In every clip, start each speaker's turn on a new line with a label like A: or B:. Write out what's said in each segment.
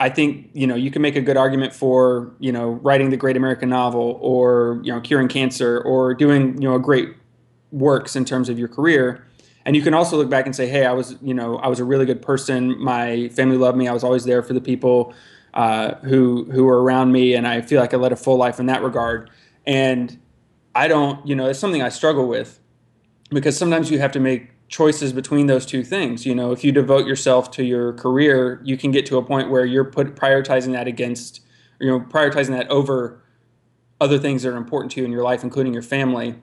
A: I think you know you can make a good argument for you know writing the great American novel or you know curing cancer or doing you know great works in terms of your career. And you can also look back and say, hey, I was you know I was a really good person. My family loved me. I was always there for the people uh, who who were around me, and I feel like I led a full life in that regard. And I don't you know it's something I struggle with because sometimes you have to make choices between those two things. You know, if you devote yourself to your career, you can get to a point where you're put prioritizing that against, you know, prioritizing that over other things that are important to you in your life, including your family.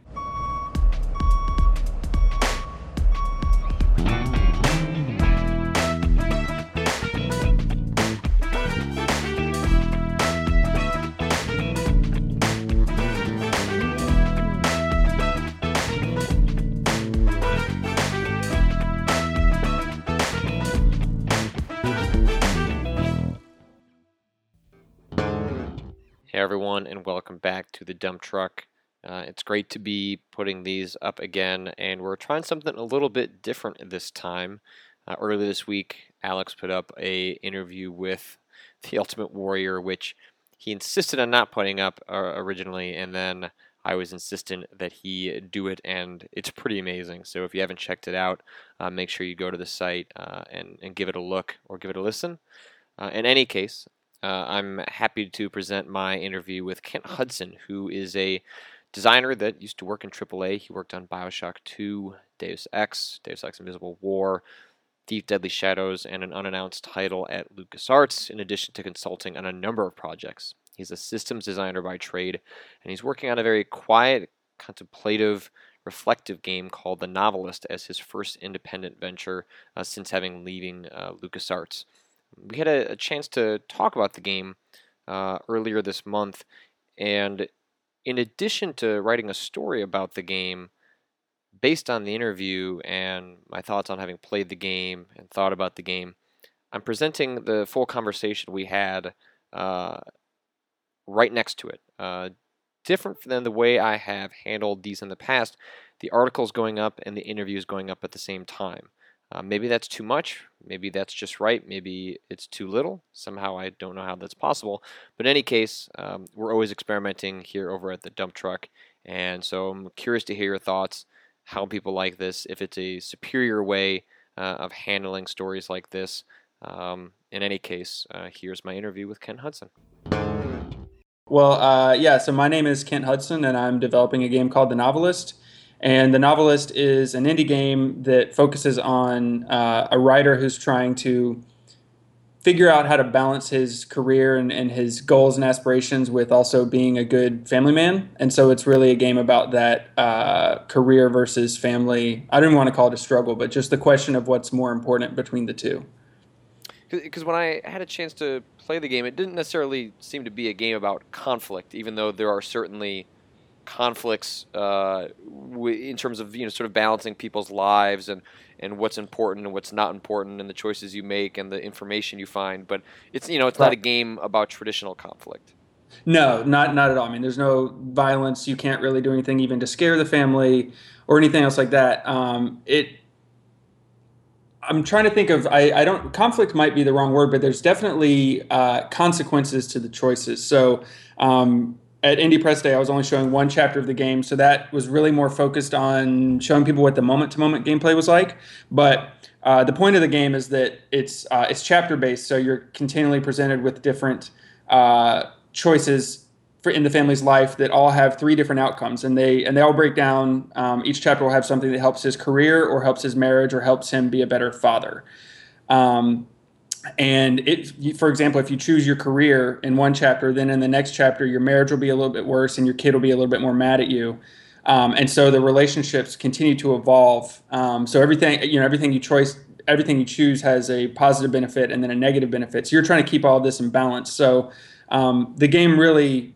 B: Dump Truck. Uh, it's great to be putting these up again, and we're trying something a little bit different this time. Uh, earlier this week, Alex put up a interview with the Ultimate Warrior, which he insisted on not putting up uh, originally, and then I was insistent that he do it, and it's pretty amazing. So if you haven't checked it out, uh, make sure you go to the site uh, and, and give it a look or give it a listen. Uh, in any case, uh, I'm happy to present my interview with Kent Hudson, who is a designer that used to work in AAA. He worked on Bioshock 2, Deus Ex, Deus Ex Invisible War, Thief Deadly Shadows, and an unannounced title at LucasArts, in addition to consulting on a number of projects. He's a systems designer by trade, and he's working on a very quiet, contemplative, reflective game called The Novelist as his first independent venture uh, since having leaving uh, LucasArts we had a, a, chance to talk about the game uh, earlier this month, and in addition to writing a story about the game based on the interview and my thoughts on having played the game and thought about the game, I'm presenting the full conversation we had uh, right next to it. Uh, different than the way I have handled these in the past, the article's going up and the interview is going up at the same time. Uh, maybe that's too much. Maybe that's just right. Maybe it's too little. Somehow I don't know how that's possible. But in any case, um, we're always experimenting here over at the dump truck. And so I'm curious to hear your thoughts, how people like this, if it's a superior way uh, of handling stories like this. Um, in any case, uh, here's my interview with Kent Hudson.
A: Well, uh, yeah, so my name is Kent Hudson, and I'm developing a game called The Novelist. And The Novelist is an indie game that focuses on uh, a writer who's trying to figure out how to balance his career and, and, his goals and aspirations with also being a good family man. And so it's really a game about that uh, career versus family. I don't want to call it a struggle, but just the question of what's more important between the two.
B: Because when I had a chance to play the game, it didn't necessarily seem to be a game about conflict, even though there are certainly conflicts uh, in terms of you know sort of balancing people's lives and and what's important and what's not important and the choices you make and the information you find. But it's you know it's right. not a game about traditional conflict.
A: No not not at all. I mean there's no violence. You can't really do anything even to scare the family or anything else like that. Um, it I'm trying to think of I, I don't conflict might be the wrong word, but there's definitely uh, consequences to the choices. So um, at Indie Press Day, I was only showing one chapter of the game, so that was really more focused on showing people what the moment-to-moment gameplay was like. But uh, the point of the game is that it's uh, it's chapter-based, so you're continually presented with different uh, choices for in the family's life that all have three different outcomes, and they and they all break down. Um, each chapter will have something that helps his career, or helps his marriage, or helps him be a better father. Um, and it for example if you choose your career in one chapter then in the next chapter your marriage will be a little bit worse and your kid will be a little bit more mad at you. Um, and so the relationships continue to evolve. Um, so everything you know everything you choice everything you choose has a positive benefit and then a negative benefit. So you're trying to keep all this in balance. So um, the game really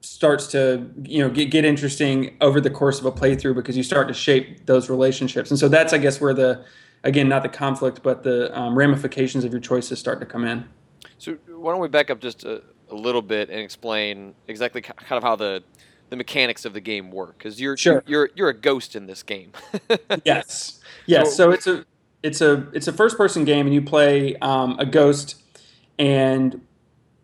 A: starts to you know get, get interesting over the course of a playthrough because you start to shape those relationships. And so that's i guess where the again, not the conflict, but the um, ramifications of your choices start to come in.
B: So why don't we back up just a, a little bit and explain exactly kind of how the the mechanics of the game work? Because you're sure. you're you're a ghost in this game.
A: yes, yes. So, so, it's a it's a it's a first person game, and you play um, a ghost and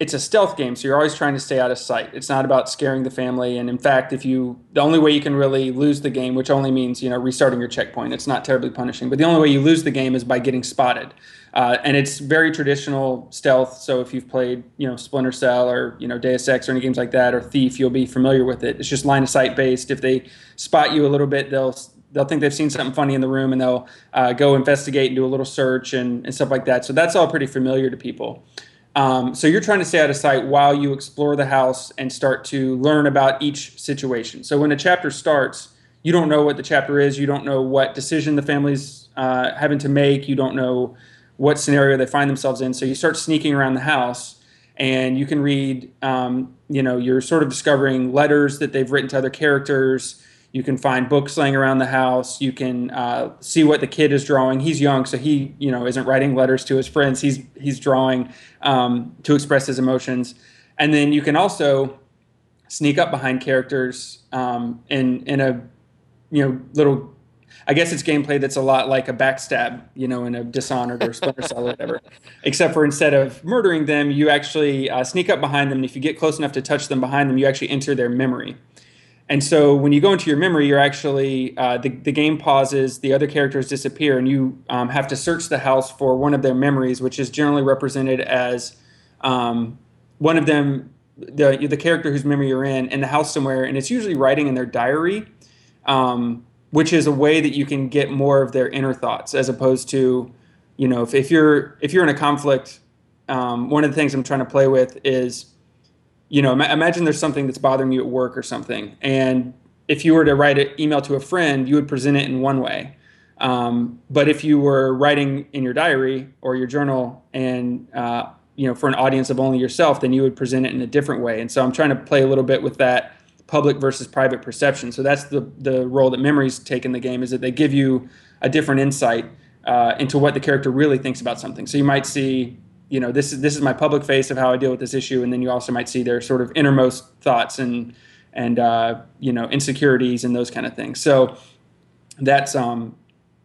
A: it's a stealth game, so you're always trying to stay out of sight. It's not about scaring the family. And in fact, if you, the only way you can really lose the game, which only means you know restarting your checkpoint, it's not terribly punishing. But the only way you lose the game is by getting spotted. Uh, and it's very traditional stealth. So if you've played, you know, Splinter Cell or you know Deus Ex or any games like that or Thief, you'll be familiar with it. It's just line of sight based. If they spot you a little bit, they'll they'll think they've seen something funny in the room and they'll uh, go investigate and do a little search and, and stuff like that. So that's all pretty familiar to people. Um, so you're trying to stay out of sight while you explore the house and start to learn about each situation. So when a chapter starts, you don't know what the chapter is. You don't know what decision the family's uh, having to make. You don't know what scenario they find themselves in. So you start sneaking around the house, and you can read. Um, you know, you're sort of discovering letters that they've written to other characters. You can find books laying around the house. You can uh, see what the kid is drawing. He's young, so he you know isn't writing letters to his friends. He's he's drawing um, to express his emotions. And then you can also sneak up behind characters um, in in a you know little. I guess it's gameplay that's a lot like a backstab, you know, in a Dishonored or Splinter Cell or whatever. Except for instead of murdering them, you actually uh, sneak up behind them. And if you get close enough to touch them behind them, you actually enter their memory. And so when you go into your memory, you're actually uh, the the game pauses, the other characters disappear, and you um, have to search the house for one of their memories, which is generally represented as um, one of them, the the character whose memory you're in, in the house somewhere, and it's usually writing in their diary, um, which is a way that you can get more of their inner thoughts, as opposed to, you know, if, if you're if you're in a conflict, um, one of the things I'm trying to play with is you know, imagine there's something that's bothering you at work or something, and if you were to write an email to a friend, you would present it in one way. Um, but if you were writing in your diary or your journal, and uh, you know, for an audience of only yourself, then you would present it in a different way. And so I'm trying to play a little bit with that public versus private perception. So that's the the role that memories take in the game is that they give you a different insight uh, into what the character really thinks about something. So you might see you know this is this is my public face of how I deal with this issue, and then you also might see their sort of innermost thoughts and and uh, you know insecurities and those kind of things. So that's um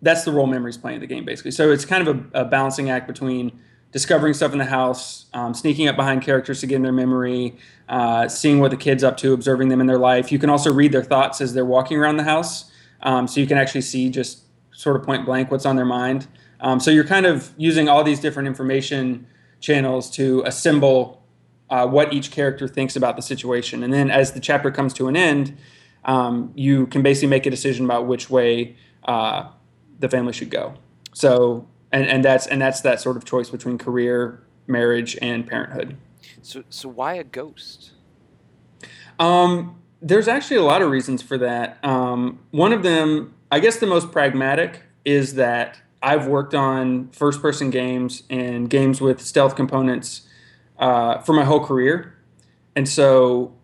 A: that's the role memories playing in the game basically. So it's kind of a, a balancing act between discovering stuff in the house, um, sneaking up behind characters to get in their memory, uh, seeing what the kids up to, observing them in their life. You can also read their thoughts as they're walking around the house, um, so you can actually see just sort of point blank what's on their mind. Um, so you're kind of using all these different information channels to assemble uh, what each character thinks about the situation. And then as the chapter comes to an end, um, you can basically make a decision about which way uh, the family should go. So, and, and that's and that's that sort of choice between career, marriage, and parenthood.
B: So, so why a ghost?
A: Um, there's actually a lot of reasons for that. Um, one of them, I guess, the most pragmatic is that I've worked on first person games and games with stealth components uh, for my whole career. And so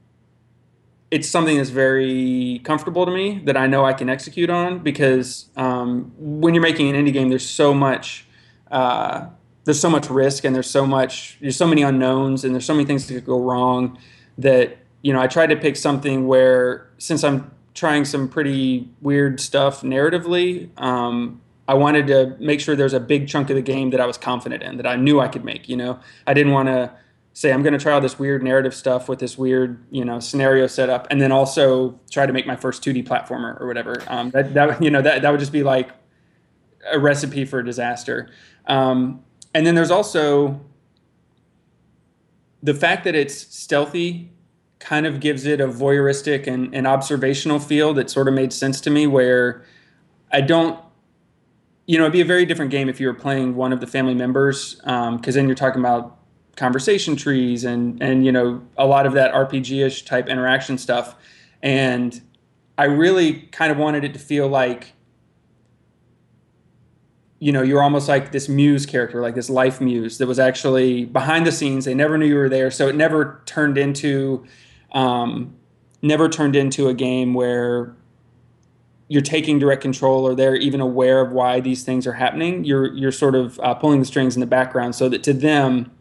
A: it's something that's very comfortable to me that I know I can execute on because um, when you're making an indie game, there's so much. Uh, there's so much risk and there's so much there's so many unknowns and there's so many things that could go wrong that you know I tried to pick something where since I'm trying some pretty weird stuff narratively um, I wanted to make sure there's a big chunk of the game that I was confident in, that I knew I could make. You know, I didn't want to say I'm going to try all this weird narrative stuff with this weird, you know, scenario setup, and then also try to make my first 2D platformer or whatever. Um, that, that you know that that would just be like a recipe for disaster. Um, and then there's also the fact that it's stealthy kind of gives it a voyeuristic and, and observational feel that sort of made sense to me where I don't you know, it'd be a very different game if you were playing one of the family members, because um, then you're talking about conversation trees and and you know a lot of that RPG-ish type interaction stuff. And I really kind of wanted it to feel like, you know, you're almost like this muse character, like this life muse that was actually behind the scenes. They never knew you were there, so it never turned into, um, never turned into a game where you're taking direct control or they're even aware of why these things are happening you're you're sort of uh, pulling the strings in the background so that to them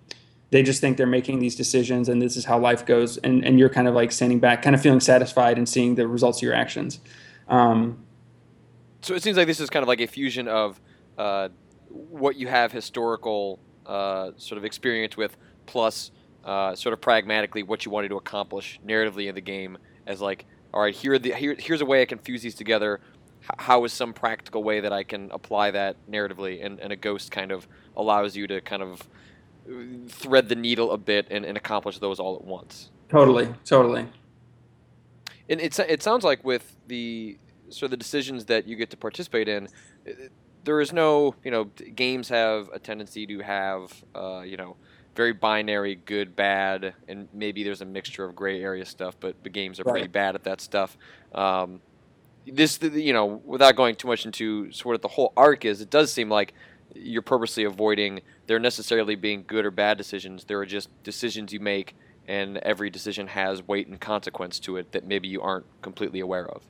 A: they just think they're making these decisions and this is how life goes. And, and you're kind of like standing back kind of feeling satisfied and seeing the results of your actions. Um,
B: so it seems like this is kind of like a fusion of uh, what you have historical uh, sort of experience with, plus uh, sort of pragmatically what you wanted to accomplish narratively in the game as like, all right, here, the, here here's a way I can fuse these together. H- how is some practical way that I can apply that narratively? And, and a ghost kind of allows you to kind of uh, thread the needle a bit and, and accomplish those all at once.
A: Totally, totally.
B: And it, it sounds like with the sort of the decisions that you get to participate in, there is no, you know, games have a tendency to have, uh, you know, very binary, good, bad, and maybe there's a mixture of gray area stuff, but the games are pretty bad at that stuff. Um, this, you know, without going too much into sort of the whole arc is, it does seem like you're purposely avoiding there necessarily being good or bad decisions. There are just decisions you make, and every decision has weight and consequence to it that maybe you aren't completely aware of.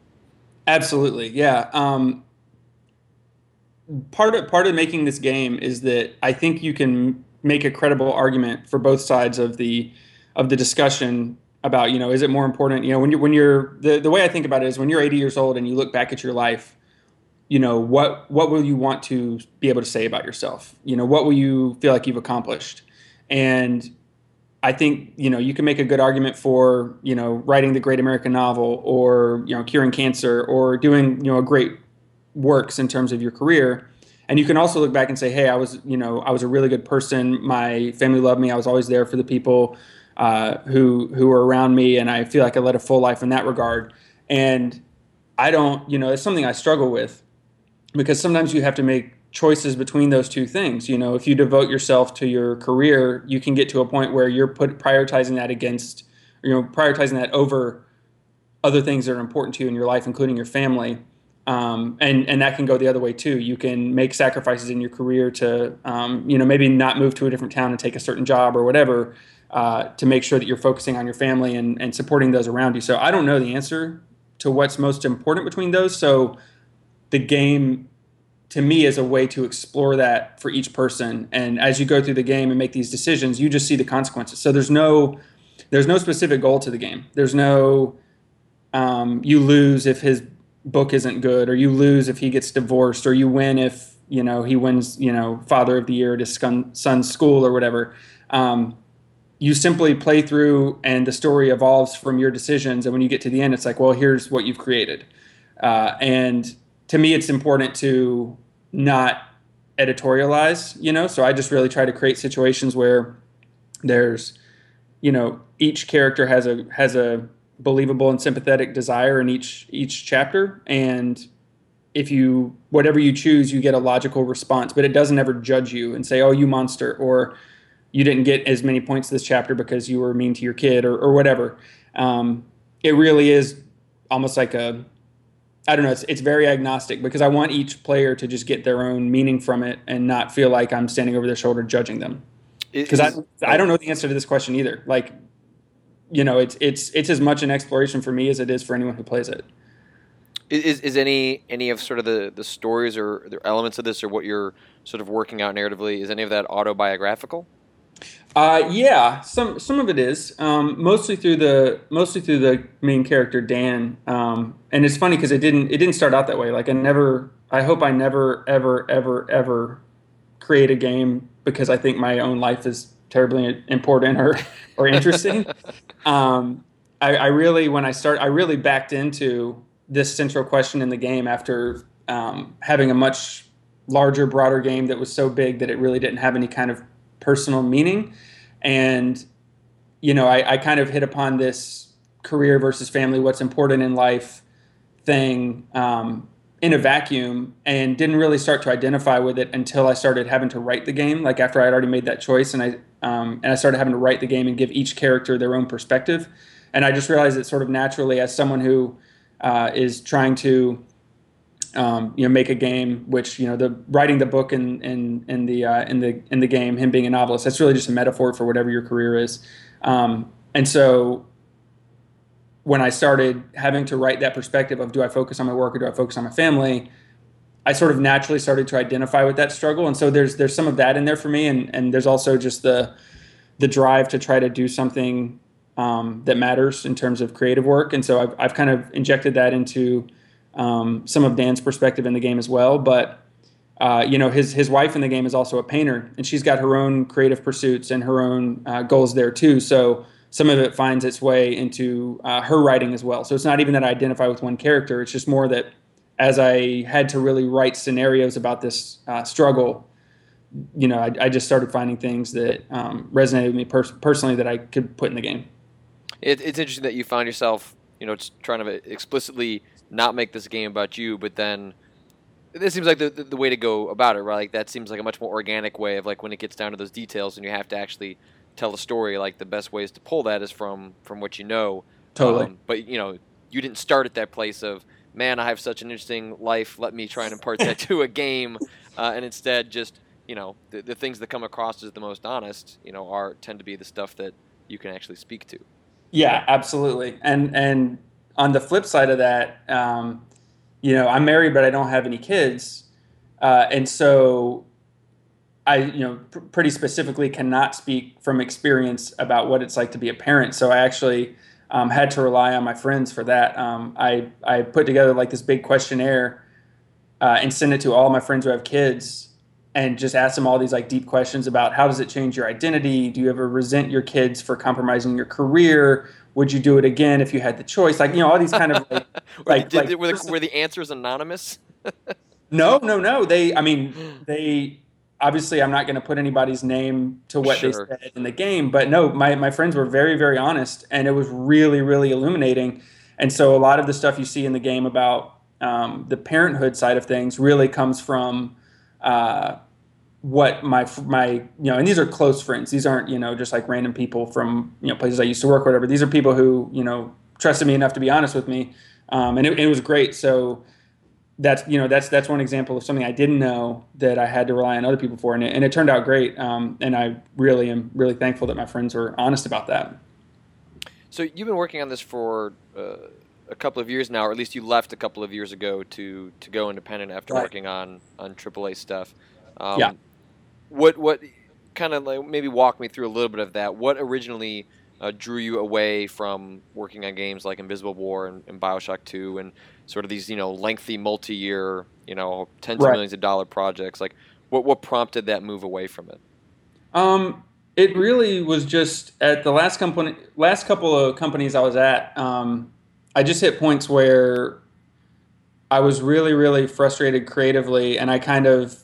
A: Absolutely, yeah. Um, part of part of making this game is that I think you can make a credible argument for both sides of the of the discussion about you know is it more important you know when you when you're the the way I think about it is when you're 80 years old and you look back at your life you know what what will you want to be able to say about yourself? You know what will you feel like you've accomplished? And I think you know you can make a good argument for you know writing the great American novel or you know curing cancer or doing you know great works in terms of your career and you can also look back and say hey i was you know i was a really good person. My family loved me. I was always there for the people uh, who who were around me. And i feel like i led a full life in that regard. And i don't you know it's something i struggle with because sometimes you have to make choices between those two things. You know if you devote yourself to your career you can get to a point where you're put prioritizing that against you know prioritizing that over other things that are important to you in your life including your family um, and and that can go the other way too. You can make sacrifices in your career to um, you know maybe not move to a different town and take a certain job or whatever uh, to make sure that you're focusing on your family and, and supporting those around you. So I don't know the answer to what's most important between those. So the game to me is a way to explore that for each person. And as you go through the game and make these decisions, you just see the consequences. So there's no there's no specific goal to the game. There's no um, you lose if his book isn't good or you lose if he gets divorced or you win if you know he wins you know father of the year at his son's school or whatever. Um, you simply play through and the story evolves from your decisions. And when you get to the end it's like well here's what you've created. Uh, and to me it's important to not editorialize you know? So i just really try to create situations where there's you know each character has a has a believable and sympathetic desire in each each chapter. And if you whatever you choose you get a logical response but it doesn't ever judge you and say oh you monster or you didn't get as many points this chapter because you were mean to your kid or, or whatever. Um, it really is almost like a i don't know it's, it's very agnostic because i want each player to just get their own meaning from it and not feel like i'm standing over their shoulder judging them. Because I, I don't know the answer to this question either. Like you know, it's it's it's as much an exploration for me as it is for anyone who plays it.
B: Is is any any of sort of the the stories or the elements of this or what you're sort of working out narratively is any of that autobiographical?
A: Uh, yeah, some some of it is um, mostly through the mostly through the main character Dan, um, and it's funny because it didn't it didn't start out that way. Like I never, I hope I never ever ever ever create a game because I think my own life is terribly important or or interesting. um, I, I, really, when I start, I really backed into this central question in the game after um, having a much larger, broader game that was so big that it really didn't have any kind of personal meaning. And you know, I, I kind of hit upon this career versus family, what's important in life thing um, in a vacuum and didn't really start to identify with it until I started having to write the game. Like after I had already made that choice and I um, and I started having to write the game and give each character their own perspective. And I just realized that sort of naturally, as someone who uh, is trying to um, you know make a game, which you know the writing the book and in, in, the uh, in the in the game, him being a novelist, that's really just a metaphor for whatever your career is. Um, and so when I started having to write that perspective of do I focus on my work or do I focus on my family, I sort of naturally started to identify with that struggle. And so there's there's some of that in there for me, and and there's also just the the drive to try to do something um, that matters in terms of creative work. And so I've I've kind of injected that into um, some of Dan's perspective in the game as well. But uh, you know, his his wife in the game is also a painter, and she's got her own creative pursuits and her own uh, goals there too. So some of it finds its way into uh, her writing as well. So it's not even that I identify with one character; it's just more that as I had to really write scenarios about this uh, struggle, you know, I, I, just started finding things that um, resonated with me pers- personally that I could put in the game.
B: It, it's interesting that you find yourself, you know, trying to explicitly not make this game about you, but then this seems like the, the, the, way to go about it, right? Like that seems like a much more organic way of like when it gets down to those details and you have to actually tell the story. Like the best ways to pull that is from from what you know.
A: Totally. Um,
B: but you know, you didn't start at that place of man, I have such an interesting life. Let me try and impart that to a game, uh, and instead just you know the, the things that come across as the most honest, you know, are tend to be the stuff that you can actually speak to.
A: Yeah, absolutely. And and on the flip side of that. Um, you know, I'm married, but I don't have any kids. Uh, and so I, you know, pr- pretty specifically cannot speak from experience about what it's like to be a parent. So I actually um, had to rely on my friends for that. Um, I, I put together like this big questionnaire uh, and send it to all my friends who have kids and just ask them all these like deep questions about how does it change your identity? Do you ever resent your kids for compromising your career? would you do it again if you had the choice? Like, you know, all these kind of like,
B: like, did, like were, the, were the answers anonymous?
A: no, no, no. They, I mean, they obviously I'm not going to put anybody's name to what sure. they said in the game, but no, my, my friends were very, very honest and it was really, really illuminating. And so a lot of the stuff you see in the game about um, the parenthood side of things really comes from uh, what my my you know and these are close friends these aren't you know just like random people from you know places i used to work or whatever these are people who you know trusted me enough to be honest with me um, and it, it, was great so that's you know that's that's one example of something i didn't know that i had to rely on other people for and it, and it turned out great um, and i really am really thankful that my friends were honest about that
B: so you've been working on this for uh, a couple of years now or at least you left a couple of years ago to to go independent after right. working on on aaa stuff
A: um, yeah
B: what what kind of like maybe walk me through a little bit of that. What originally uh, drew you away from working on games like Invisible War and, and Bioshock Two and sort of these you know lengthy multi-year you know tens right. of millions of dollar projects? Like what what prompted that move away from it?
A: Um, it really was just at the last company, last couple of companies I was at. Um, I just hit points where I was really, really frustrated creatively, and I kind of,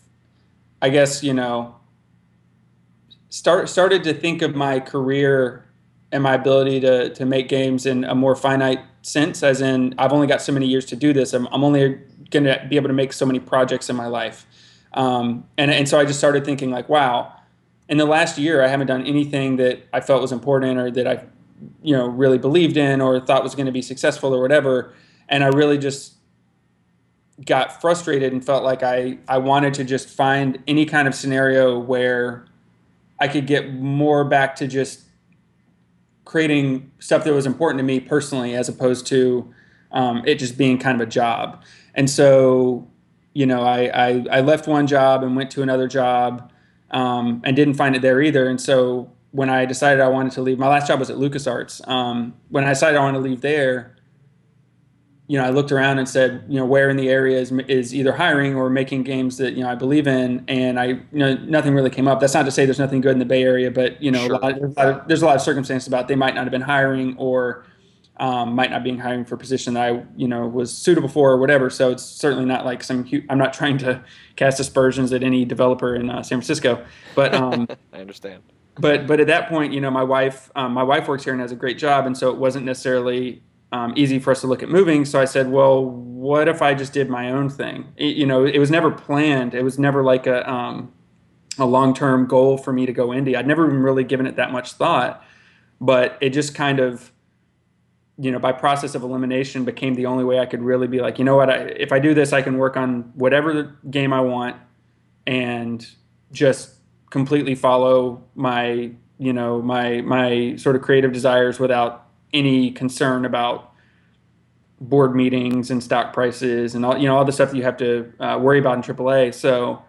A: I guess you know, start started to think of my career and my ability to to make games in a more finite sense, as in I've only got so many years to do this. I'm, I'm only going to be able to make so many projects in my life, um, and and so I just started thinking like, wow, in the last year I haven't done anything that I felt was important or that I, you know, really believed in or thought was going to be successful or whatever, and I really just got frustrated and felt like I I wanted to just find any kind of scenario where I could get more back to just creating stuff that was important to me personally, as opposed to um, it just being kind of a job. And so, you know, I, I, I left one job and went to another job um, and didn't find it there either. And so when I decided I wanted to leave, my last job was at LucasArts. Um, when I decided I wanted to leave there, you know, I looked around and said, you know, where in the area is, is either hiring or making games that you know I believe in, and I, you know, nothing really came up. That's not to say there's nothing good in the Bay Area, but you know, sure. a lot, there's, a lot of, there's a lot of circumstances about they might not have been hiring or um, might not be hiring for a position that I, you know, was suitable for or whatever. So it's certainly not like some. Huge, I'm not trying to cast aspersions at any developer in uh, San Francisco, but um,
B: I understand.
A: But but at that point, you know, my wife um, my wife works here and has a great job, and so it wasn't necessarily um, easy for us to look at moving. So I said, well, what if I just did my own thing? It, you know, it was never planned. It was never like a, um, a long term goal for me to go indie. I'd never even really given it that much thought, but it just kind of, you know, by process of elimination became the only way I could really be like, you know what, I, if I do this, I can work on whatever game I want and just completely follow my, you know, my, my sort of creative desires without any concern about board meetings and stock prices and all you know all the stuff that you have to uh, worry about in AAA. So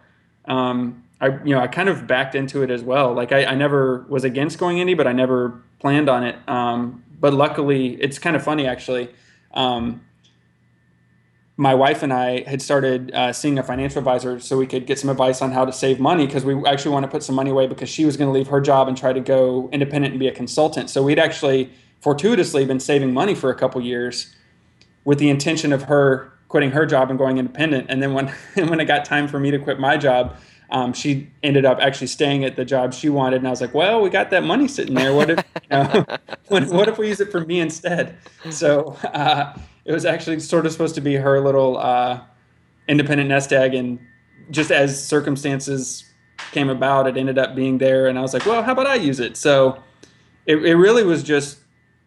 A: um, I you know I kind of backed into it as well. Like I, I never was against going indie, but I never planned on it. Um, but luckily, it's kind of funny actually. Um, my wife and I had started uh, seeing a financial advisor so we could get some advice on how to save money because we actually want to put some money away because she was going to leave her job and try to go independent and be a consultant. So we'd actually fortuitously been saving money for a couple years with the intention of her quitting her job and going independent. And then when when it got time for me to quit my job, um, she ended up actually staying at the job she wanted. And I was like, well, we got that money sitting there. What if you know, what, what, if we use it for me instead? So uh, it was actually sort of supposed to be her little uh, independent nest egg, and just as circumstances came about, it ended up being there. And I was like, well, how about I use it? So it, it really was just,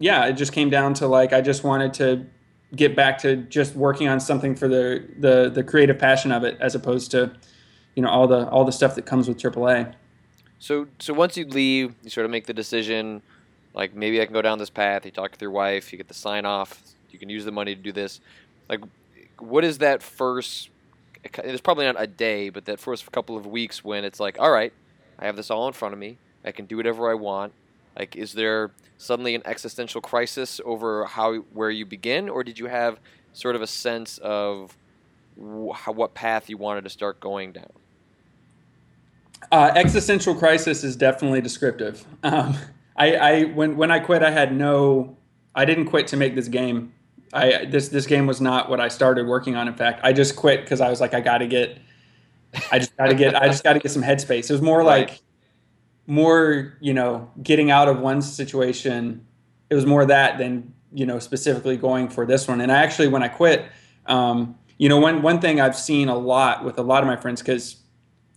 A: yeah, it just came down to like I just wanted to get back to just working on something for the the the creative passion of it, as opposed to you know all the all the stuff that comes with AAA.
B: So so once you leave, you sort of make the decision, like maybe I can go down this path. You talk with your wife, you get the sign off you can use the money to do this. Like, what is that first? It's probably not a day, but that first couple of weeks when it's like, all right, I have this all in front of me. I can do whatever I want. Like, is there suddenly an existential crisis over how where you begin, or did you have sort of a sense of how, what path you wanted to start going down?
A: Uh, existential crisis is definitely descriptive. Um, I, I when when I quit, I had no. I didn't quit to make this game. I this this game was not what I started working on. In fact, I just quit because I was like, I got to get, I just got to get, I just got to get some headspace. It was more right. like, more you know, getting out of one situation. It was more that than you know specifically going for this one. And I actually, when I quit, um, you know, one one thing I've seen a lot with a lot of my friends because,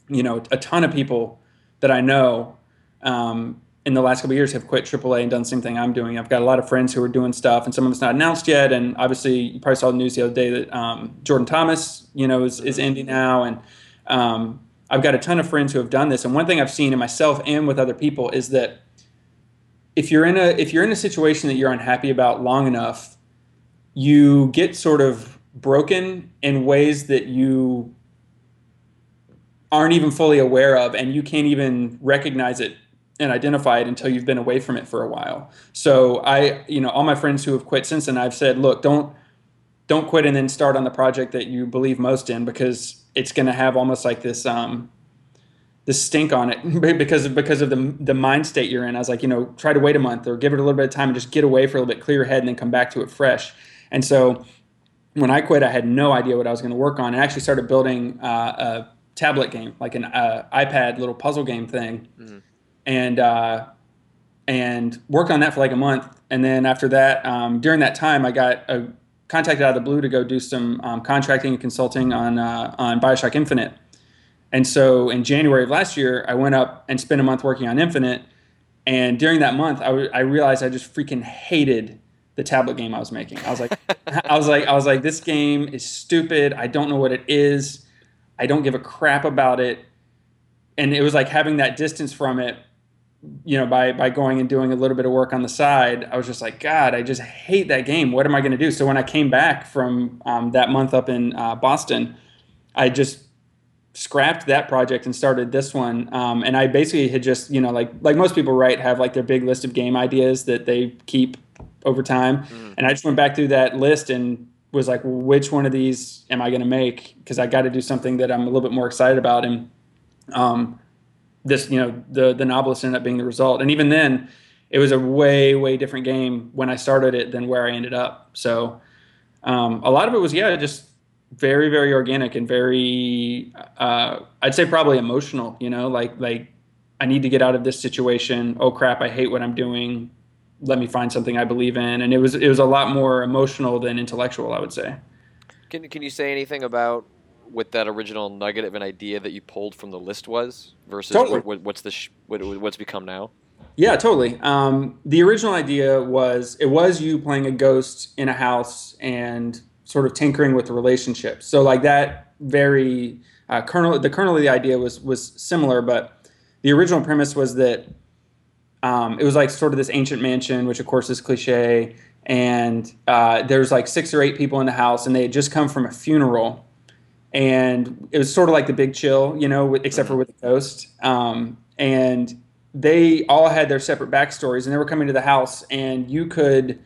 A: you know, a ton of people that I know um, in the last couple years have quit AAA and done the same thing I'm doing. I've got a lot of friends who are doing stuff, and some of it's not announced yet. And obviously, you probably saw the news the other day that um, Jordan Thomas, you know, is, is indie now. And um, I've got a ton of friends who have done this. And one thing I've seen in myself and with other people is that if you're in a if you're in a situation that you're unhappy about long enough, you get sort of broken in ways that you aren't even fully aware of, and you can't even recognize it and identify it until you've been away from it for a while. So I, you know, all my friends who have quit since then, I've said, look, don't don't quit and then start on the project that you believe most in because it's going to have almost like this um, this stink on it because of because of the the mind state you're in. I was like, you know, try to wait a month or give it a little bit of time and just get away for a little bit, clear your head, and then come back to it fresh. And so when I quit, I had no idea what I was going to work on. I actually started building uh, a tablet game, like an uh, iPad little puzzle game thing. Mm-hmm and uh, and worked on that for like a month. And then after that, um, during that time, I got a, contacted out of the blue to go do some um, contracting and consulting on uh, on Bioshock Infinite. And so in January of last year, I went up and spent a month working on Infinite. And during that month, I, w- I realized I just freaking hated the tablet game I was making. I was like, I was like, I was like, this game is stupid. I don't know what it is. I don't give a crap about it. And it was like having that distance from it you know, by by going and doing a little bit of work on the side, I was just like, God, I just hate that game. What am I going to do? So when I came back from um, that month up in uh, Boston, I just scrapped that project and started this one. Um, and I basically had just, you know, like like most people, right, have like their big list of game ideas that they keep over time. Mm. And I just went back through that list and was like, which one of these am I going to make? Because I got to do something that I'm a little bit more excited about. And um, this you know the the novelist ended up being the result. And even then it was a way way different game when i started it than where i ended up. So um, a lot of it was yeah just very very organic and very uh, i'd say probably emotional you know like like i need to get out of this situation. Oh crap i hate what i'm doing. Let me find something i believe in. And it was it was a lot more emotional than intellectual i would say.
B: Can, can you say anything about what that original nugget of an idea that you pulled from the list was versus totally. what, what, what's the sh- what, what's become now?
A: Yeah, totally. Um, the original idea was it was you playing a ghost in a house and sort of tinkering with the relationship. So like that very uh, kernel, the kernel of the idea was was similar, but the original premise was that um, it was like sort of this ancient mansion, which of course is cliche, and uh, there's like six or eight people in the house, and they had just come from a funeral and it was sort of like the Big Chill, you know, except for with the ghost. Um, and they all had their separate backstories, and they were coming to the house, and you could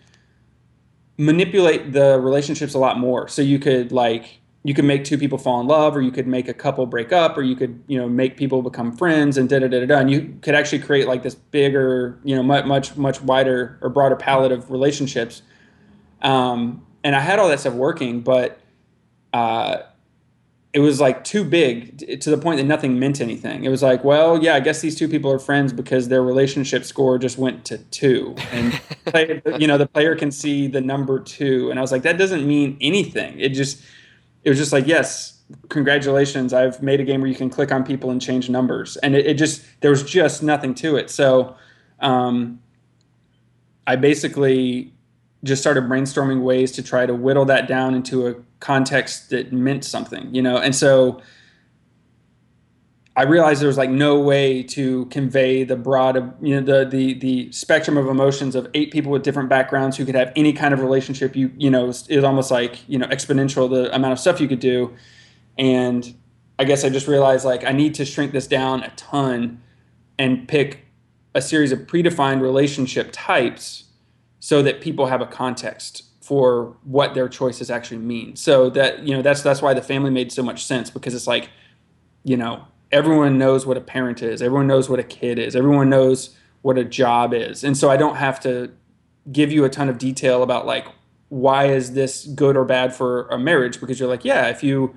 A: manipulate the relationships a lot more. So you could like you could make two people fall in love, or you could make a couple break up, or you could you know make people become friends, and da da da da. And you could actually create like this bigger, you know, much much much wider or broader palette of relationships. Um, and I had all that stuff working, but uh, it was like too big to the point that nothing meant anything. It was like, well, yeah, I guess these two people are friends because their relationship score just went to two, and you know the player can see the number two, and I was like, that doesn't mean anything. It just, it was just like, yes, congratulations, I've made a game where you can click on people and change numbers, and it, it just there was just nothing to it. So, um, I basically just started brainstorming ways to try to whittle that down into a context that meant something, you know. And so I realized there was like no way to convey the broad, you know, the the the spectrum of emotions of eight people with different backgrounds who could have any kind of relationship. You you know, it was almost like you know exponential the amount of stuff you could do. And I guess I just realized like I need to shrink this down a ton and pick a series of predefined relationship types so that people have a context for what their choices actually mean. So that you know that's that's why the family made so much sense because it's like, you know, everyone knows what a parent is, everyone knows what a kid is, everyone knows what a job is, and so I don't have to give you a ton of detail about like why is this good or bad for a marriage because you're like, yeah, if you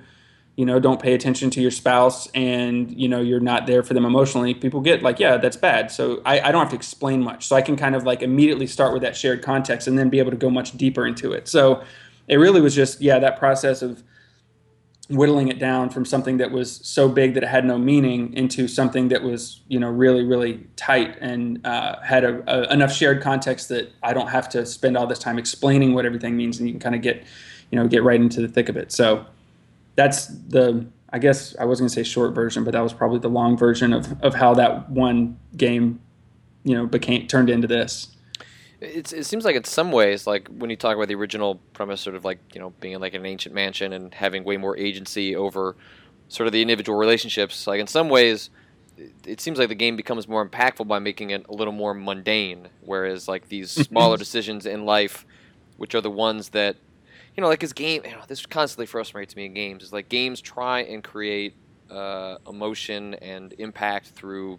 A: you know don't pay attention to your spouse and you know you're not there for them emotionally people get like yeah that's bad. So I, I, don't have to explain much. So i can kind of like immediately start with that shared context and then be able to go much deeper into it. So it really was just yeah that process of whittling it down from something that was so big that it had no meaning into something that was you know really really tight and uh, had a, a, enough shared context that i don't have to spend all this time explaining what everything means and you can kind of get you know get right into the thick of it. So that's the I guess I was going to say short version, but that was probably the long version of, of how that one game, you know, became turned into this.
B: It's, it seems like in some ways, like when you talk about the original premise, sort of like you know being in like an ancient mansion and having way more agency over sort of the individual relationships. Like in some ways, it seems like the game becomes more impactful by making it a little more mundane. Whereas like these smaller decisions in life, which are the ones that you know, like his game, you know, this constantly frustrates me in games. Is like games try and create uh, emotion and impact through,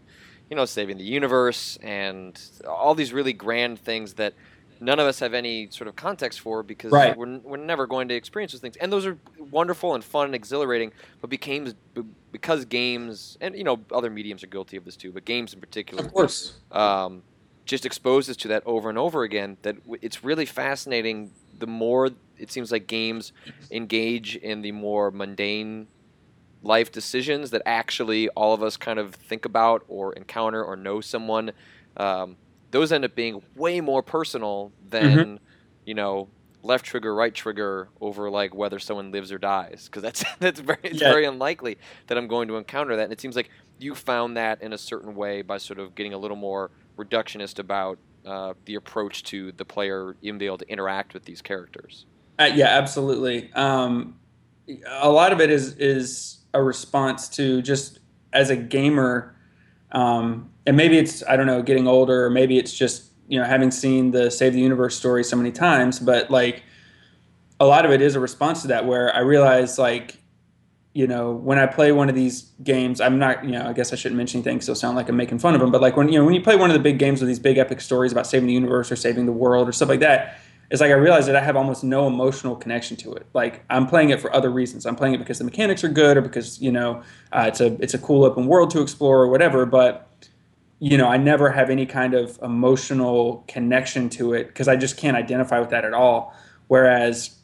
B: you know, saving the universe and all these really grand things that none of us have any sort of context for because right. we're, we're never going to experience those things. And those are wonderful and fun and exhilarating, but became because games and you know other mediums are guilty of this too, but games in particular,
A: of course,
B: um, just exposes to that over and over again. That it's really fascinating. The more it seems like games engage in the more mundane life decisions that actually all of us kind of think about or encounter or know someone. Um, those end up being way more personal than mm-hmm. you know left trigger, right trigger over like whether someone lives or dies because that's that's very it's yeah. very unlikely that I'm going to encounter that. And it seems like you found that in a certain way by sort of getting a little more reductionist about uh, the approach to the player even be able to interact with these characters.
A: Uh, yeah, absolutely. Um, a lot of it is is a response to just as a gamer, um, and maybe it's I don't know, getting older, or maybe it's just you know having seen the Save the Universe story so many times. But like, a lot of it is a response to that, where I realize like, you know, when I play one of these games, I'm not, you know, I guess I shouldn't mention anything, so sound like I'm making fun of them. But like when you know when you play one of the big games with these big epic stories about saving the universe or saving the world or stuff like that it's like I realized that I have almost no emotional connection to it. Like I'm playing it for other reasons. I'm playing it because the mechanics are good, or because you know uh, it's a it's a cool open world to explore, or whatever. But you know, I never have any kind of emotional connection to it because I just can't identify with that at all. Whereas,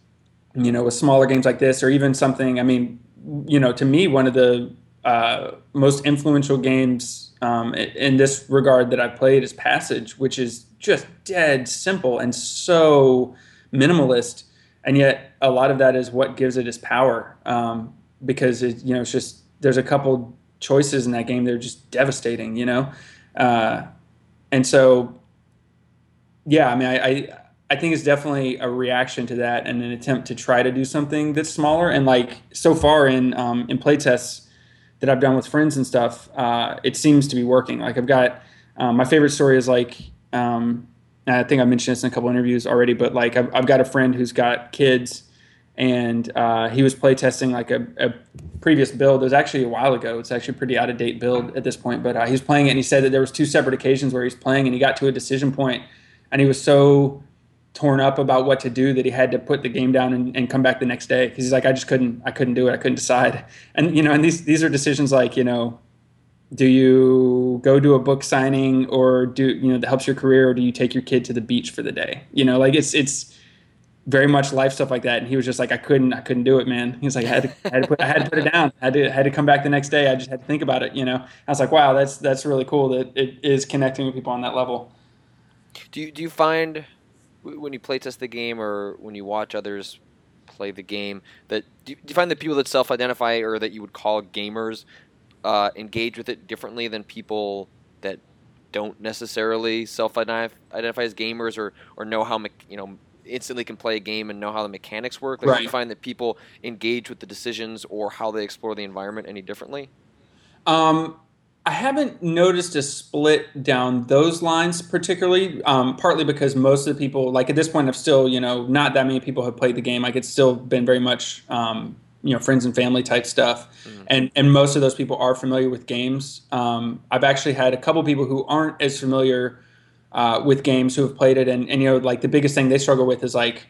A: you know, with smaller games like this, or even something, I mean, you know, to me, one of the uh, most influential games um, in this regard that I've played is Passage, which is just dead simple and so minimalist, and yet a lot of that is what gives it its power. Um, because it, you know, it's just there's a couple choices in that game that are just devastating, you know, uh, and so yeah, I mean, I, I I think it's definitely a reaction to that and an attempt to try to do something that's smaller. And like so far in um, in playtests that I've done with friends and stuff, uh, it seems to be working. Like I've got um, my favorite story is like um, I think I mentioned this in a couple interviews already, but like I've, I've got a friend who's got kids, and uh, he was playtesting like a, a, previous build. It was actually a while ago. It's actually a pretty out of date build at this point, but uh, he was playing it, and he said that there was two separate occasions where he was playing, and he got to a decision point, and he was so torn up about what to do that he had to put the game down and, and come back the next day. Because he's like I just couldn't I couldn't do it. I couldn't decide. And you know and these these are decisions like you know do you go do a book signing or do you know that helps your career or do you take your kid to the beach for the day? You know like it's it's very much life stuff like that. And he was just like i couldn't i couldn't do it man. He was like i had to, I had to, put, I had to put it down. I had to, I had to come back the next day. I just had to think about it you know? I was like wow that's that's really cool that it is connecting with people on that level.
B: Do you do you find when you play test the game or when you watch others play the game that do you, find that people that self-identify or that you would call gamers uh, engage with it differently than people that don't necessarily self-identify as gamers or, or know how you know instantly can play a game and know how the mechanics work. Like, right. Do you find that people engage with the decisions or how they explore the environment any differently?
A: Um, I haven't noticed a split down those lines particularly. Um, partly because most of the people, like at this point, I've still you know not that many people have played the game. Like it's still been very much um, you know friends and family type stuff mm-hmm. and and most of those people are familiar with games um, i've actually had a couple people who aren't as familiar uh, with games who have played it and, and you know like the biggest thing they struggle with is like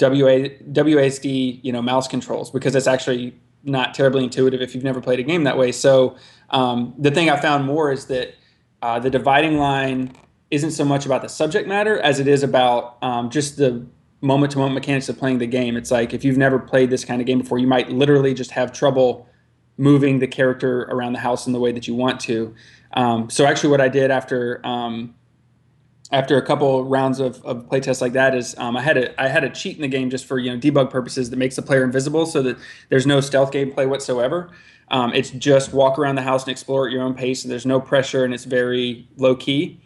A: WA, WASD you know mouse controls because it's actually not terribly intuitive if you've never played a game that way so um, the thing i found more is that uh, the dividing line isn't so much about the subject matter as it is about um, just the moment to moment mechanics of playing the game. It's like if you've never played this kind of game before, you might literally just have trouble moving the character around the house in the way that you want to. Um, so actually, what I did after um, after a couple rounds of, of like that is um, I had a I had a cheat in the game just for you know debug purposes that makes the player invisible so that there's no stealth gameplay whatsoever. Um, it's just walk around the house and explore at your own pace, and there's no pressure, and it's very low key.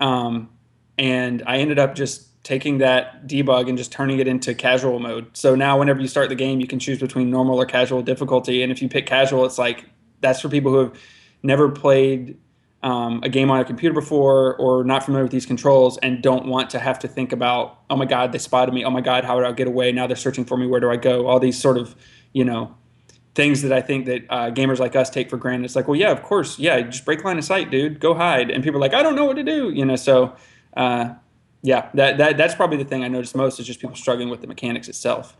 A: Um, and I ended up just taking that debug and just turning it into casual mode. So now whenever you start the game, you can choose between normal or casual difficulty. And if you pick casual, it's like that's for people who have never played um, a game on a computer before or not familiar with these controls and don't want to have to think about, oh my God, they spotted me. Oh my God, how do I get away? Now they're searching for me. Where do I go? All these sort of, you know, things that I think that uh, gamers like us take for granted. It's like, well, yeah, of course, yeah, just break line of sight, dude. Go hide. And people are like, I don't know what to do, you know. So uh, yeah, that, that that's probably the thing I noticed most is just people struggling with the mechanics itself.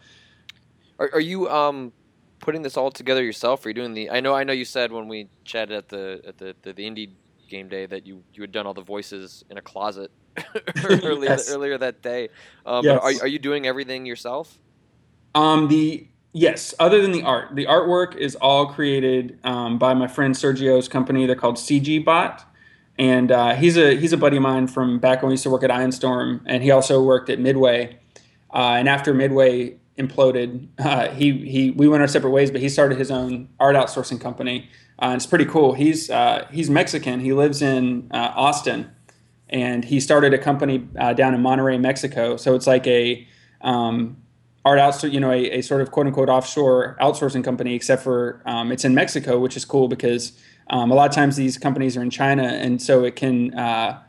B: Are, are you um, putting this all together yourself? or Are you doing the? I know I know you said when we chatted at the at the, the, the indie game day that you, you had done all the voices in a closet earlier yes. earlier that day. Um, yes. Are, are you doing everything yourself?
A: Um, the yes, other than the art, the artwork is all created um, by my friend Sergio's company. They're called CG Bot and uh, he's a he's a buddy of mine from back when we used to work at Ion Storm, and he also worked at Midway. Uh, and after Midway imploded, uh, he he we went our separate ways, but he started his own art outsourcing company. Uh, it's pretty cool. He's uh, he's Mexican. He lives in uh, Austin, and he started a company down in Monterrey, Mexico. So it's like a um, art outsource, you know, a, a, sort of quote unquote offshore outsourcing company, except for um, it's in Mexico, which is cool because um, a lot of times these companies are in China, and so it can uh,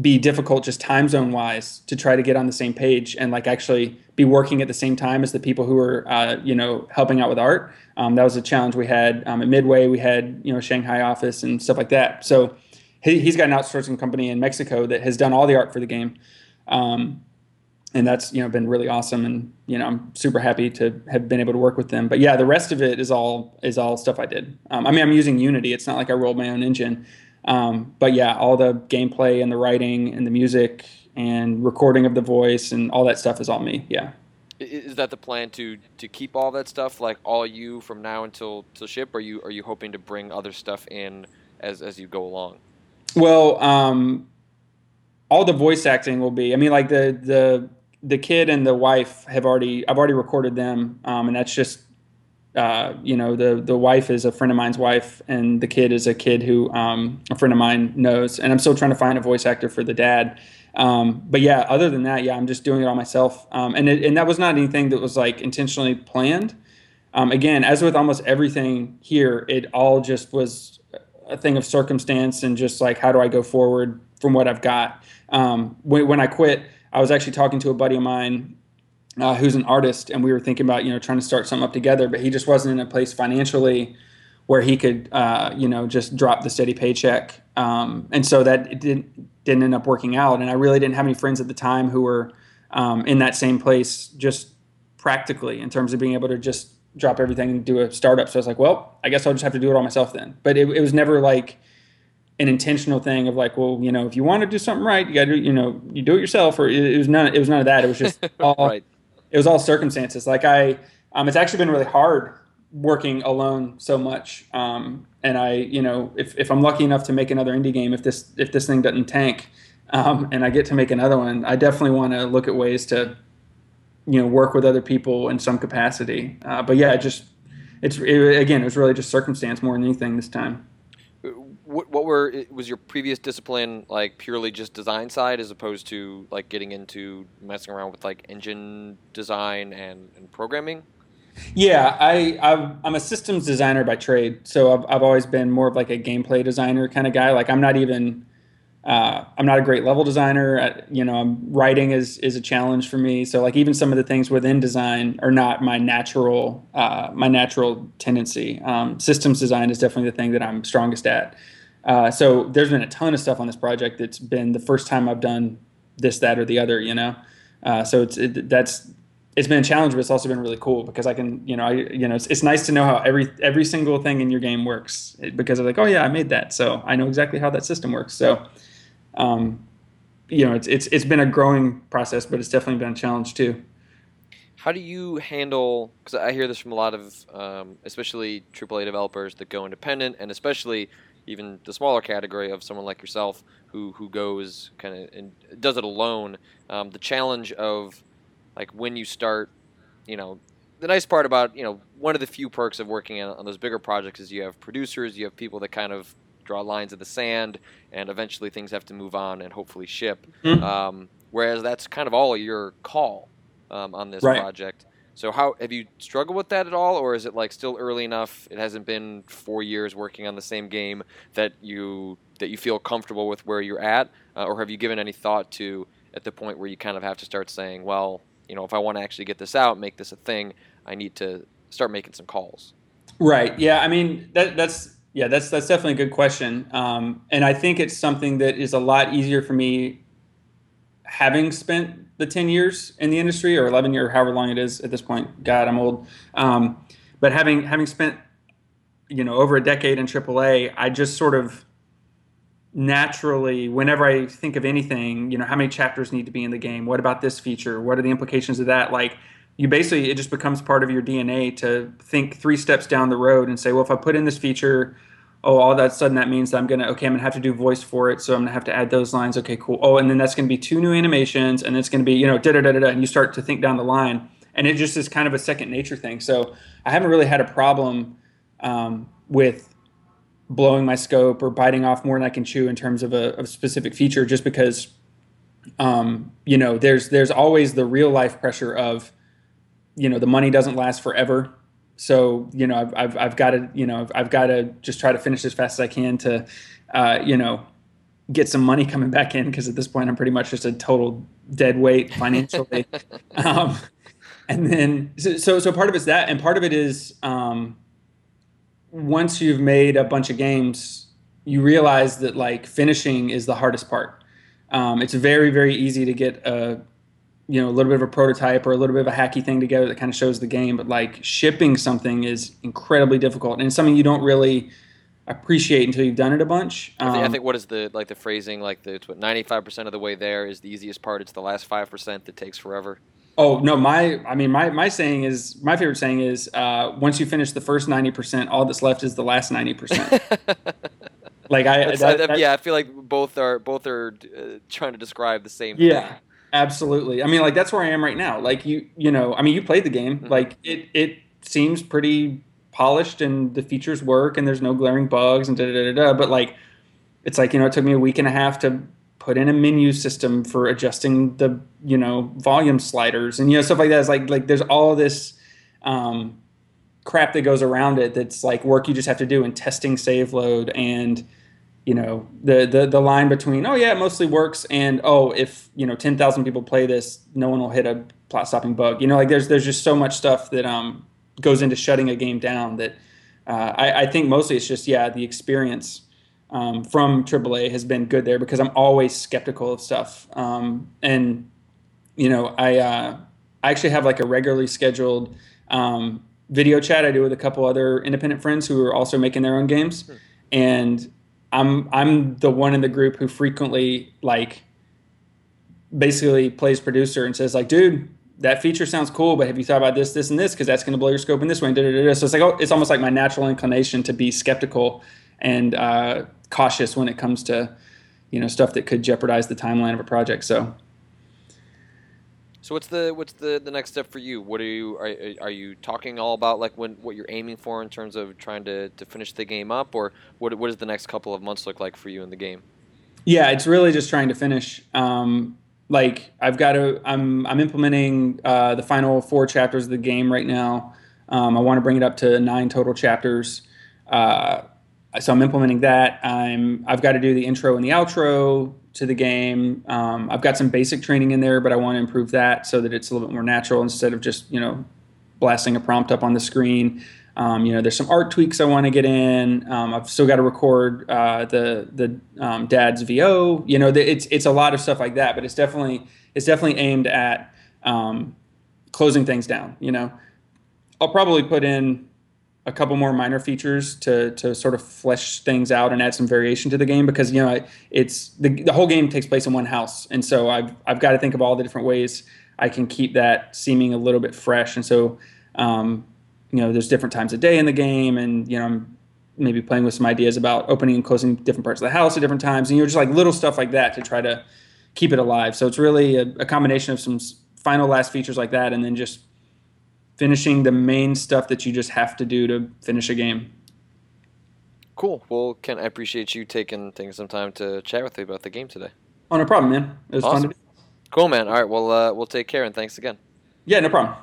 A: be difficult just time zone wise to try to get on the same page and like actually be working at the same time as the people who are uh, you know helping out with art. Um, that was a challenge we had um, at Midway. We had you know Shanghai office and stuff like that. So he, has got an outsourcing company in Mexico that has done all the art for the game. Um, and that's you know been really awesome and you know i'm super happy to have been able to work with them but yeah the rest of it is all is all stuff i did um, i mean i'm using unity it's not like i rolled my own engine um, but yeah all the gameplay and the writing and the music and recording of the voice and all that stuff is all me yeah.
B: Is that the plan to to keep all that stuff like all you from now until to ship? Or are you are you hoping to bring other stuff in as as you go along?
A: Well um all the voice acting will be i mean like the the the kid and the wife have already I've already recorded them, um, and that's just uh, you know the the wife is a friend of mine's wife, and the kid is a kid who um, a friend of mine knows, and I'm still trying to find a voice actor for the dad. Um, but yeah, other than that, yeah, I'm just doing it all myself, um, and it, and that was not anything that was like intentionally planned. Um, again, as with almost everything here, it all just was a thing of circumstance and just like how do I go forward from what I've got. Um, when, when I quit, I was actually talking to a buddy of mine uh, who's an artist, and we were thinking about you know trying to start something up together, but he just wasn't in a place financially where he could uh, you know just drop the steady paycheck, um, and so that it didn't didn't end up working out. And I really didn't have any friends at the time who were um, in that same place, just practically in terms of being able to just drop everything and do a startup. So I was like, well, I guess I'll just have to do it all myself then. But it, it was never like an intentional thing of like, well, you know, if you want to do something right, you got to, you know, you do it yourself. Or it, it was none. It was none of that. It was just all. right. It was all circumstances. Like I, um, it's actually been really hard working alone so much. Um, and I, you know, if, if I'm lucky enough to make another indie game, if this if this thing doesn't tank, um, and I get to make another one, I definitely want to look at ways to, you know, work with other people in some capacity. Uh, but yeah, it just it's it, again, it was really just circumstance more than anything this time.
B: What, what were was your previous discipline like purely just design side as opposed to like getting into messing around with like engine design and, and programming?
A: Yeah, I i am a systems designer by trade, so I've I've always been more of like a gameplay designer kind of guy. Like I'm not even uh, I'm not a great level designer. I, you know, I'm, writing is is a challenge for me. So like even some of the things within design are not my natural uh, my natural tendency. Um, systems design is definitely the thing that I'm strongest at. Uh, so there's been a ton of stuff on this project that's been the first time I've done this, that, or the other. You know, uh, so it's it, that's it's been a challenge, but it's also been really cool because I can, you know, I, you know, it's, it's nice to know how every every single thing in your game works because I'm like, oh yeah, I made that, so I know exactly how that system works. So um, you know, it's it's it's been a growing process, but it's definitely been a challenge too.
B: How do you handle? Because I hear this from a lot of, um, especially AAA developers that go independent, and especially even the smaller category of someone like yourself who who goes kind of and does it alone. Um, the challenge of like when you start, you know, the nice part about you know one of the few perks of working on, on those bigger projects is you have producers, you have people that kind of draw lines in the sand, and eventually things have to move on and hopefully ship. Mm-hmm. Um, whereas that's kind of all your call um, on this right. project. So how have you struggled with that at all, or is it like still early enough? It hasn't been four years working on the same game that you that you feel comfortable with where you're at, uh, or have you given any thought to at the point where you kind of have to start saying, well, you know, if I want to actually get this out, make this a thing, I need to start making some calls.
A: Right. Yeah. I mean, that, that's yeah, that's that's definitely a good question, um, and I think it's something that is a lot easier for me, having spent the ten years in the industry or eleven year, however long it is at this point. God, I'm old. Um, but having having spent, you know, over a decade in AAA, I just sort of naturally, whenever I think of anything, you know, how many chapters need to be in the game? What about this feature? What are the implications of that? Like you basically it just becomes part of your DNA to think three steps down the road and say, well, if I put in this feature, oh, all that sudden that means that I'm gonna okay, I'm gonna have to do voice for it, so I'm gonna have to add those lines. Okay, cool. Oh, and then that's gonna be two new animations, and it's gonna be you know da da da da, and you start to think down the line, and it just is kind of a second nature thing. So I haven't really had a problem um, with blowing my scope or biting off more than I can chew in terms of a, a specific feature, just because um, you know there's there's always the real life pressure of you know the money doesn't last forever so you know I've, I've, I've got to you know I've, I've got to just try to finish as fast as I can to uh, you know get some money coming back in because at this point I'm pretty much just a total dead weight financially. Um, and then so so part of it's that and part of it is um, once you've made a bunch of games you realize that like finishing is the hardest part. Um, it's very very easy to get a you know a little bit of a prototype or a little bit of a hacky thing together that kind of shows the game but like shipping something is incredibly difficult and something you don't really appreciate until you've done it a bunch
B: um, I, think, I, think, what is the like the phrasing like the it's what 95% of the way there is the easiest part it's the last 5% that takes forever
A: oh no my i mean my, my saying is my favorite saying is uh, once you finish the first 90% all that's left is the last 90% like I,
B: that, that, yeah, I feel like both are both are uh, trying to describe the same
A: yeah.
B: thing.
A: Absolutely. I mean, like that's where I am right now. Like you, you know, I mean, you played the game. Mm-hmm. Like it, it seems pretty polished and the features work and there's no glaring bugs and da da da da. But like, it's like you know, it took me a week and a half to put in a menu system for adjusting the you know volume sliders and you know stuff like that. It's like like there's all this um, crap that goes around it. That's like work you just have to do and testing save load and you know the, the the line between oh yeah it mostly works and oh if you know 10,000 people play this no one will hit a plot stopping bug you know like there's there's just so much stuff that um goes into shutting a game down that uh, I, I think mostly it's just yeah the experience um, from AAA has been good there because I'm always skeptical of stuff um, and you know I uh, I actually have like a regularly scheduled um, video chat I do with a couple other independent friends who are also making their own games hmm. and I'm I'm the one in the group who frequently like basically plays producer and says like, dude, that feature sounds cool, but have you thought about this, this, and this? Because that's going to blow your scope in this way. And So it's like oh, it's almost like my natural inclination to be skeptical and uh, cautious when it comes to you know stuff that could jeopardize the timeline of a project. So
B: so what's the what's the, the next step for you? What are you are, are you talking all about like when what you're aiming for in terms of trying to, to finish the game up, or what what does the next couple of months look like for you in the game?
A: Yeah, it's really just trying to finish. Um, like I've got to I'm I'm implementing uh, the final four chapters of the game right now. Um, I want to bring it up to nine total chapters. Uh, so I'm implementing that. I'm I've got to do the intro and the outro to the game. Um, I've got some basic training in there, but I want to improve that so that it's a little bit more natural instead of just you know blasting a prompt up on the screen. Um, you know, there's some art tweaks I want to get in. Um, I've still got to record uh, the the um, dad's VO. You know, the, it's it's a lot of stuff like that, but it's definitely it's definitely aimed at um, closing things down. You know, I'll probably put in a couple more minor features to to sort of flesh things out and add some variation to the game because you know it's the, the whole game takes place in one house. And so I've I've got to think of all the different ways I can keep that seeming a little bit fresh. And so um, you know there's different times of day in the game and you know I'm maybe playing with some ideas about opening and closing different parts of the house at different times. And you're just like little stuff like that to try to keep it alive. So it's really a, a combination of some final last features like that and then just finishing the main stuff that you just have to do to finish a game.
B: Cool. Well, Ken, I appreciate you taking taking some time to chat with me about the game today.
A: Oh, no problem, man. It was awesome. fun to.
B: Cool, man. All right. Well, uh, we'll take care and thanks again.
A: Yeah, no problem.